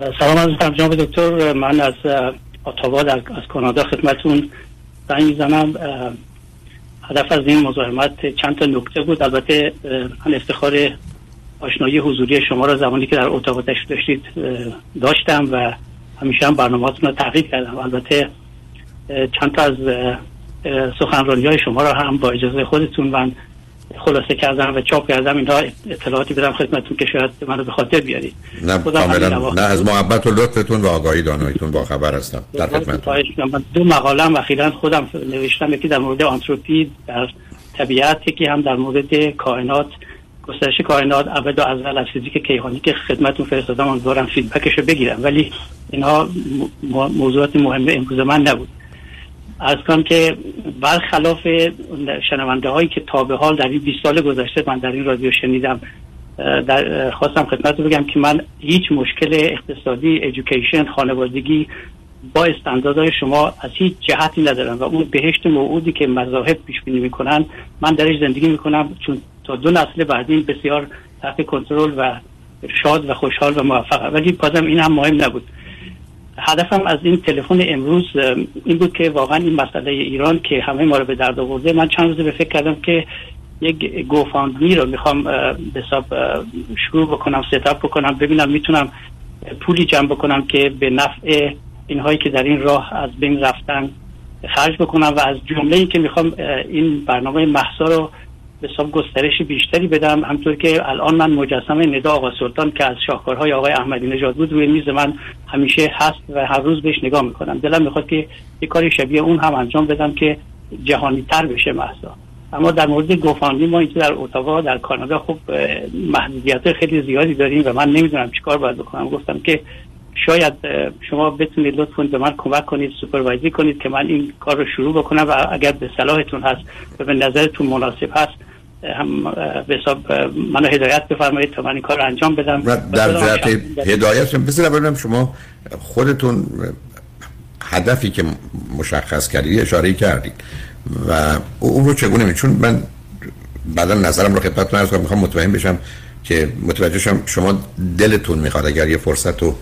سلام از جناب دکتر. من از آتاوا از کانادا خدمتون زنگ می‌زنم. هدف از این مزاحمت چند تا نکته بود. البته من افتخار آشنایی حضوری شما را زمانی که در اتاق داشتید داشتم و همیشه هم برنامهاتون رو تحقیق کردم. البته چند تا از سخنرانی های شما را هم با اجازه خودتون من خلاصه کردم و چاپ کردم اینها اطلاعاتی بدم خدمتتون که شاید منو به خاطر بیارید. نه کاملا. نه از محبت و لطفتون و آگاهی داناییتون با خبر هستم در خدمتتون دو مقاله هم اخیرا خودم نوشتم یکی در مورد آنتروپی در طبیعت یکی هم در مورد کائنات. گسترش کائنات ابد و ازل از فیزیک کیهانی که خدمتتون فرستادم. امیدوارم feedback شو بگیرم. ولی اینها موضوعات مهم امروز من نبود. از کنم که برخلاف شنونده هایی که تا به حال در این 20 سال گذشته من در این رادیو شنیدم در خواستم خدمت بگم که من هیچ مشکل اقتصادی ایژوکیشن خانوادگی با استانداردهای شما از هیچ جهتی ندارم و اون بهشت موعودی که مذاهب پیش بینی می‌کنن من درش زندگی می‌کنم چون تا دو نسل بعدین بسیار تحت کنترل و شاد و خوشحال و موفق ولی بازم این هم مهم نبود. هدفم از این تلفن امروز این بود که واقعا این مسئله ایران که همه ما رو به درد آورده. من چند روزه به فکر کردم که یک گوفاندمی رو می‌خوام به حساب شروع بکنم ستاپ بکنم ببینم می‌تونم پولی جمع بکنم که به نفع اینهایی که در این راه از بین رفتن خرج بکنم و از جمله ای که می‌خوام این برنامه محسا رو حساب گسترش بیشتری بدم. همطور که الان من مجسمه ندا آقا سلطان که از شاهکارهای آقای احمدی نژاد بود روی میز من همیشه هست و هر روز بهش نگاه می‌کنم. دلم می‌خواد که یک کاری شبیه اون هم انجام بدم که جهانی تر بشه محضا اما در مورد گوفاندی ما اینجا در اتاوا در کانادا خب محدودیت خیلی زیادی داریم و من نمی‌دونم چیکار باید بکنم. گفتم که شاید شما بتونید لطف به من کمک کنید سوپروایزی کنید که من این کار رو شروع بکنم و اگر به صلاحتون هست و به نظرتون مناسب هست هم به حساب منو هدایت بفرمایید تا من این کار انجام بدم. در جهت هدایت بسید ببینم شما خودتون هدفی که مشخص کردید اشاره کردید. و اون رو چگونه چون من بعدا نظرم رو خدمتتون عرض کنم می‌خوام مطمئن بشم که متوجه شم شما دلتون می‌خواد اگر یه فرصت و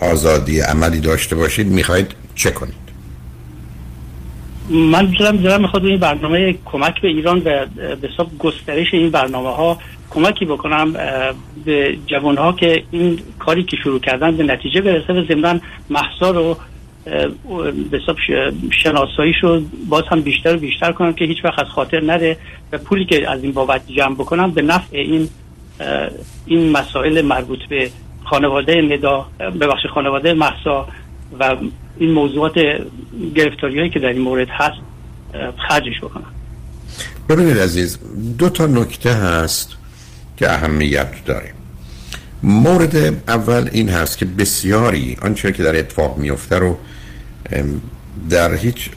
آزادی عملی داشته باشید می‌خواید چه کنید؟ من دارم دارم می‌خواد این برنامه کمک به ایران و به حساب گسترش این برنامه ها کمکی بکنم به جوان ها که این کاری که شروع کردن به نتیجه برسه و ضمن محصا رو به حساب شناسایی رو باز هم بیشتر و بیشتر کنم که هیچ وقت از خاطر نره و پولی که از این بابت جمع بکنم به نفع این این مسائل مربوط به خانواده ندا ببخش خانواده محسا و این موضوعات گرفتاری هایی که در این مورد هست خرجش بکنم. ببینید عزیز دو تا نکته هست که اهمیت داره. مورد اول این هست که بسیاری آنچه که در اتفاق میفته رو در هیچ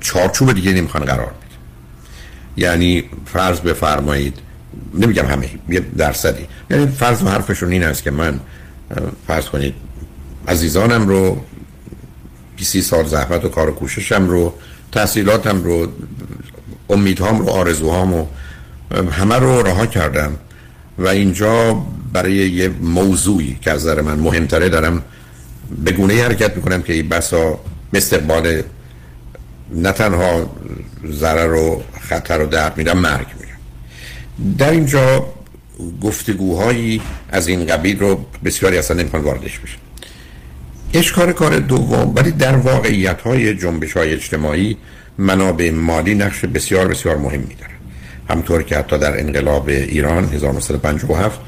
چارچوب دیگه نمی‌خوان قرار بده یعنی فرض بفرمایید نمیگم همه یه درصدی. یعنی فرض و حرفشون این است که من فرض کنید عزیزانم رو 20 سال زحمت و کار و کوششم رو تحصیلاتم رو امیدهام رو آرزوهام و همه رو رها کردم. و اینجا برای یه موضوعی که از نظر من مهمتره دارم به گونه حرکت می‌کنم که این بسا استقبال نه تنها ضرر و خطر و درد میدم مرگ میرم. در اینجا گفتگوهایی از این قبیل رو بسیاری اصلا نمی‌خوان واردش بشن. اشکار کار دوم ولی در واقعیت های جنبش های اجتماعی منابع مالی نقش بسیار بسیار مهمی داره همطور که حتی در انقلاب ایران 1957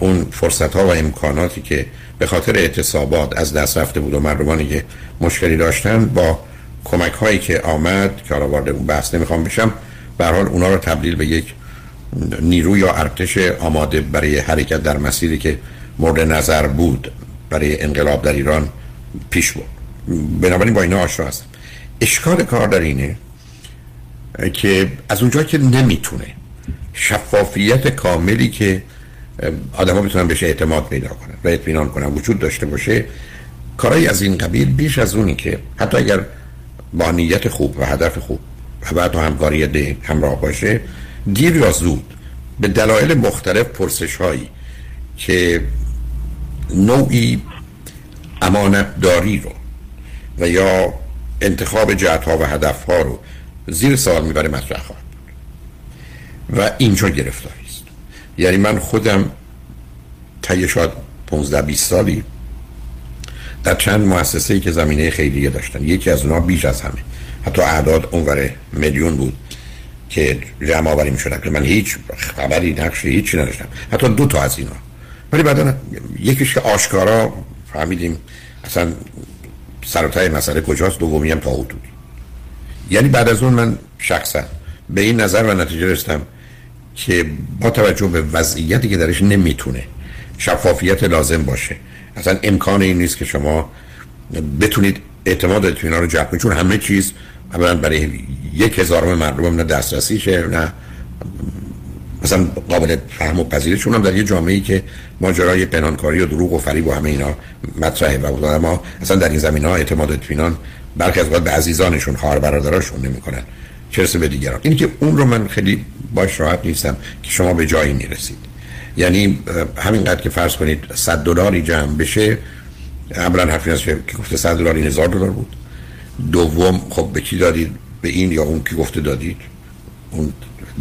اون فرصت ها و امکاناتی که به خاطر اعتصابات از دست رفته بود و مردمانی که مشکلی داشتن با کمک هایی که آمد که حالا وارد اون بحث نمی‌خوام بشم به حال اونا رو تبدیل به یک نیرو یا ارتش آماده برای حرکت در مسیری که مورد نظر بود. برای انقلاب در ایران پیش بود بنابراین با اینا آشنا هستم. اشکال کار در اینه که از اونجا که نمی‌تونه شفافیت کاملی که آدم ها بتونن بهش اعتماد پیدا کنن و اطمینان کنن وجود داشته باشه کارهای از این قبیل بیش از اونی که حتی اگر با نیت خوب و هدف خوب و بعد همکاری ده همراه باشه دیر یا زود به دلایل مختلف پرسش هایی که نوعی امانت داری رو و یا انتخاب جهت ها و هدف ها رو زیر سوال می‌بره مطرح خواهد و اینجا گرفتاری است. یعنی من خودم طی شاید 15 20 سالی در چند مؤسسه ای که زمینه خیریه داشتن یکی از اونها بیش از همه حتی اعداد اونور میلیون بود که جمع آوری می که من هیچ خبری نقشی هیچی نداشتم. حتی دو تا از اینا. ولی بعدا یکیش که آشکارا فهمیدیم اصلا سرطای مسئله کجاست دومی هم تا یعنی بعد از اون من شخصا به این نظر و نتیجه رسیدم که با توجه به وضعیتی که درش نمی‌تونه شفافیت لازم باشه. اصلا امکان این نیست که شما بتونید اعتماد اینا رو جلب چون همه چیز اولا برای یک هزارم مردم نه دسترسیشه نه مثلا قابل فهم و پذیره چون هم در یه جامعه ای که ماجرای پنهانکاری و دروغ و فریب و همه اینا مطرحه و ما اصلا در این زمین ها اعتماد اطمینان برخی از به عزیزانشون خواهر برادراشون نمی‌کنن. چرسه به دیگران. اینی که اون رو من خیلی باش راحت نیستم که شما به جایی می‌رسید. یعنی همینقدر که فرض کنید 100 دلاری جمع بشه اولا حرفی هست که گفته 100 دلار این هزار دلار بود. دوم خب به کی دادید؟ به این یا اون کی گفته دادید؟ اون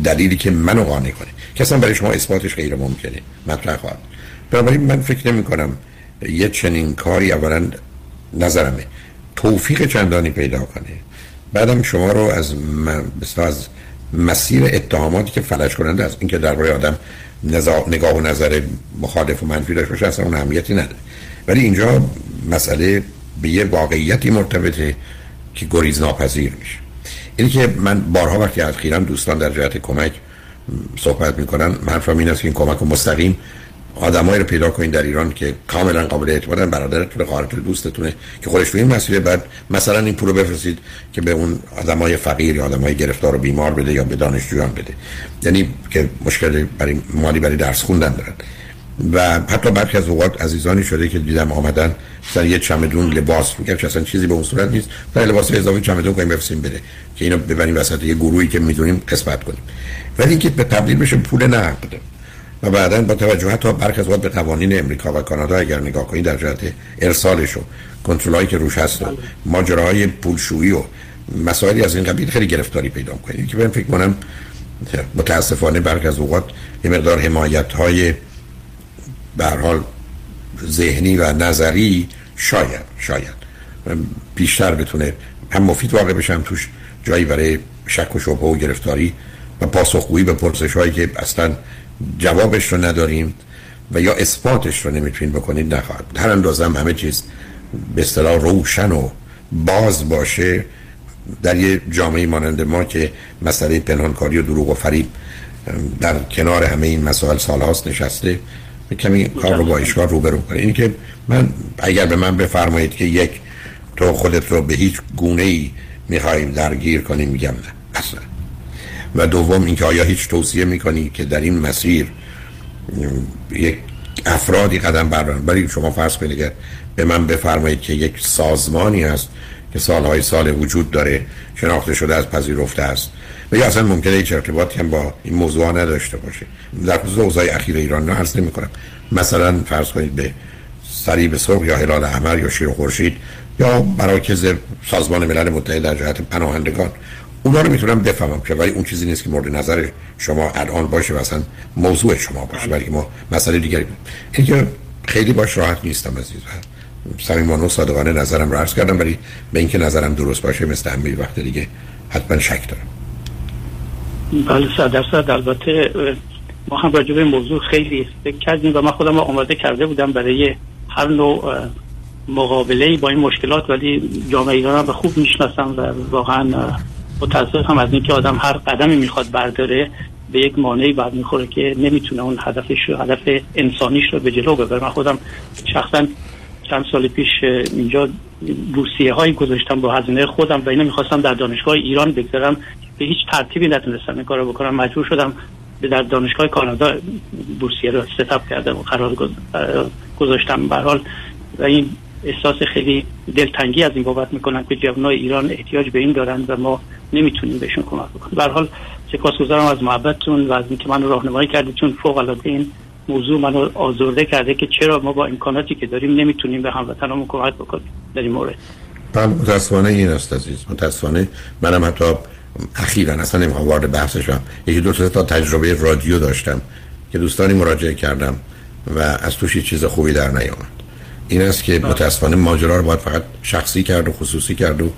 دلیلی که منو قانع کنه. که اصلا برای شما اثباتش غیر ممکنه. مطرح خواهد بنابراین من فکر نمی کنم یه چنین کاری اولا نظرمه. توفیق چندانی پیدا کنه. بعدم شما رو از از مسیر اتهاماتی که فلج کننده از اینکه درباره آدم نگاه و نظر مخالف و منفی داشته باشه اصلا اون اهمیتی نداره. ولی اینجا مسئله به یه واقعیتی مرتبطه که گریز ناپذیر میشه. اینی که من بارها وقتی اخیرا دوستان در جهت کمک صحبت می‌کنن حرفم این است که این کمک مستقیم آدمایی رو پیدا کنید در ایران که کاملا قابل اعتمادن برادرتون خواهرتون دوستتونه که خودش این مسئله بعد مثلا این پول رو بفرستید که به اون آدمای فقیر یا آدمای گرفتار و بیمار بده یا به دانشجویان بده. یعنی که مشکل برای مالی برای درس خوندن دارن. و حتی برخی از اوقات عزیزانی شده که دیدم آمدن مثلا یه چمدون لباس میگم که اصلا چیزی به اون صورت نیست تا لباس اضافه چمدون کنیم بفرستیم بده که اینو ببریم وسط یه گروهی که می‌دونیم قسمت کنیم ولی اینکه به تبدیل بشه پول نقد و بعدا با توجه حتی برخی از به قوانین امریکا و کانادا اگر نگاه کنید در جهت ارسالش و کنترلایی که روش هست و. ماجراهای پولشویی و مسائلی از این قبیل خیلی گرفتاری پیدا کنید که من فکر کنم متاسفانه برخی از اوقات یه مقدار حمایت های به حال ذهنی و نظری شاید شاید. بیشتر بتونه هم مفید واقع بشم توش جایی برای شک و شبه و گرفتاری و پاسخگویی به پرسش هایی که اصلا جوابش رو نداریم و یا اثباتش رو نمی‌تونین بکنید نخواهد هر اندازه هم همه چیز به اصطلاح روشن و باز باشه در یه جامعه مانند ما که مسئله پنهانکاری و دروغ و فریب در کنار همه این مسائل سالهاست نشسته. کمی کار رو با اشکال روبرو کنه. این که من اگر به من بفرمایید که یک تو خودت رو به هیچ گونه ای می‌خوایم درگیر کنیم میگم نه. اصلا و دوم اینکه آیا هیچ توصیه می‌کنی که در این مسیر یک افرادی قدم بردارن؟ ولی شما فرض کنید که به من بفرمایید که یک سازمانی هست که سالهای سال وجود داره شناخته شده از پذیرفته است. و یا اصلا ممکنه هیچ ارتباطی هم با این موضوع نداشته باشه. در خصوص اوضاع اخیر ایران نه عرض نمی کنم مثلا فرض کنید به به سرخ یا هلال احمر یا شیر خورشید یا مراکز سازمان ملل متحد در جهت پناهندگان. اونا رو می‌تونم بفهمم که ولی اون چیزی نیست که مورد نظر شما الان باشه و اصلا موضوع شما باشه ولی ما مسئله دیگری. این که خیلی باش راحت نیستم عزیز صمیمانه و صادقانه نظرم رو عرض کردم ولی به اینکه نظرم درست باشه مثل همه وقت دیگه حتما شک دارم. بله صد درصد. البته ما هم راجع به موضوع خیلی فکر کردیم و من خودم آماده کرده بودم برای هر نوع مقابله با این مشکلات ولی جامعه ایران هم به خوب می‌شناسم و واقعا متاسف از اینکه آدم هر قدمی می‌خواد برداره به یک مانعی بعد می‌خوره که نمی‌تونه اون هدفش رو هدف انسانیش رو به جلو ببره. من خودم شخصا چند سال پیش اینجا بورسیه هایی گذاشتم با هزینه خودم و اینو می‌خواستم در دانشگاه ایران بگذارم. به هیچ ترتیبی نتونستم این کارو بکنم. مجبور شدم به در دانشگاه کانادا بورسیه رو ستاپ کردم و قرار گذاشتم. به حال و این احساس خیلی دلتنگی از این بابت می‌کنن که جوانای ایران احتیاج به این دارن و ما نمی‌تونیم بهشون کمک بکنیم. به حال سپاسگزارم از محبتتون و از اینکه من راهنمایی کردید. چون فوق العاده این موضوع منو آزرده کرده که چرا ما با امکاناتی که داریم نمی‌تونیم به هموطنمون کمک بکنیم در این مورد. بله متاسفانه این است عزیز. متاسفانه منم حتی اخیرا اصلا نمی‌خوام وارد بحثش شم یکی دو تا تجربه رادیو داشتم که دوستانی مراجعه کردم و از توش چیز خوبی در نیامد. این است که بله. متاسفانه ماجرا رو باید فقط شخصی کرد و خصوصی کرد و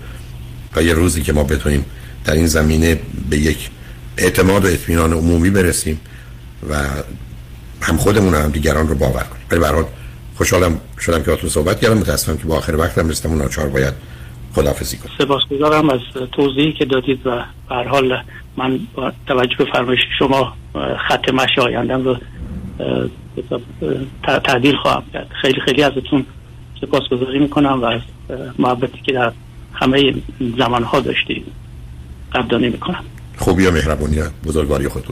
تا یه روزی که ما بتونیم در این زمینه به یک اعتماد و اطمینان عمومی برسیم و هم خودمون هم دیگران رو باور کنیم. ولی برحال خوشحالم شدم که اتون صحبت کردم. متاسفم که با آخر وقتم رسیدم. اون ناچار باید خدافزی کنم سپاسگزارم از توضیحی که دادید و به حال من با توجه به فرمایش شما خط مشی آیندم رو تعدیل خواهم کرد. خیلی خیلی ازتون سپاسگزاری می‌کنم و از محبتی که در همه زمانها داشتید قدردانی می‌کنم. خوبی و مهربونی. بزرگواری خودتون.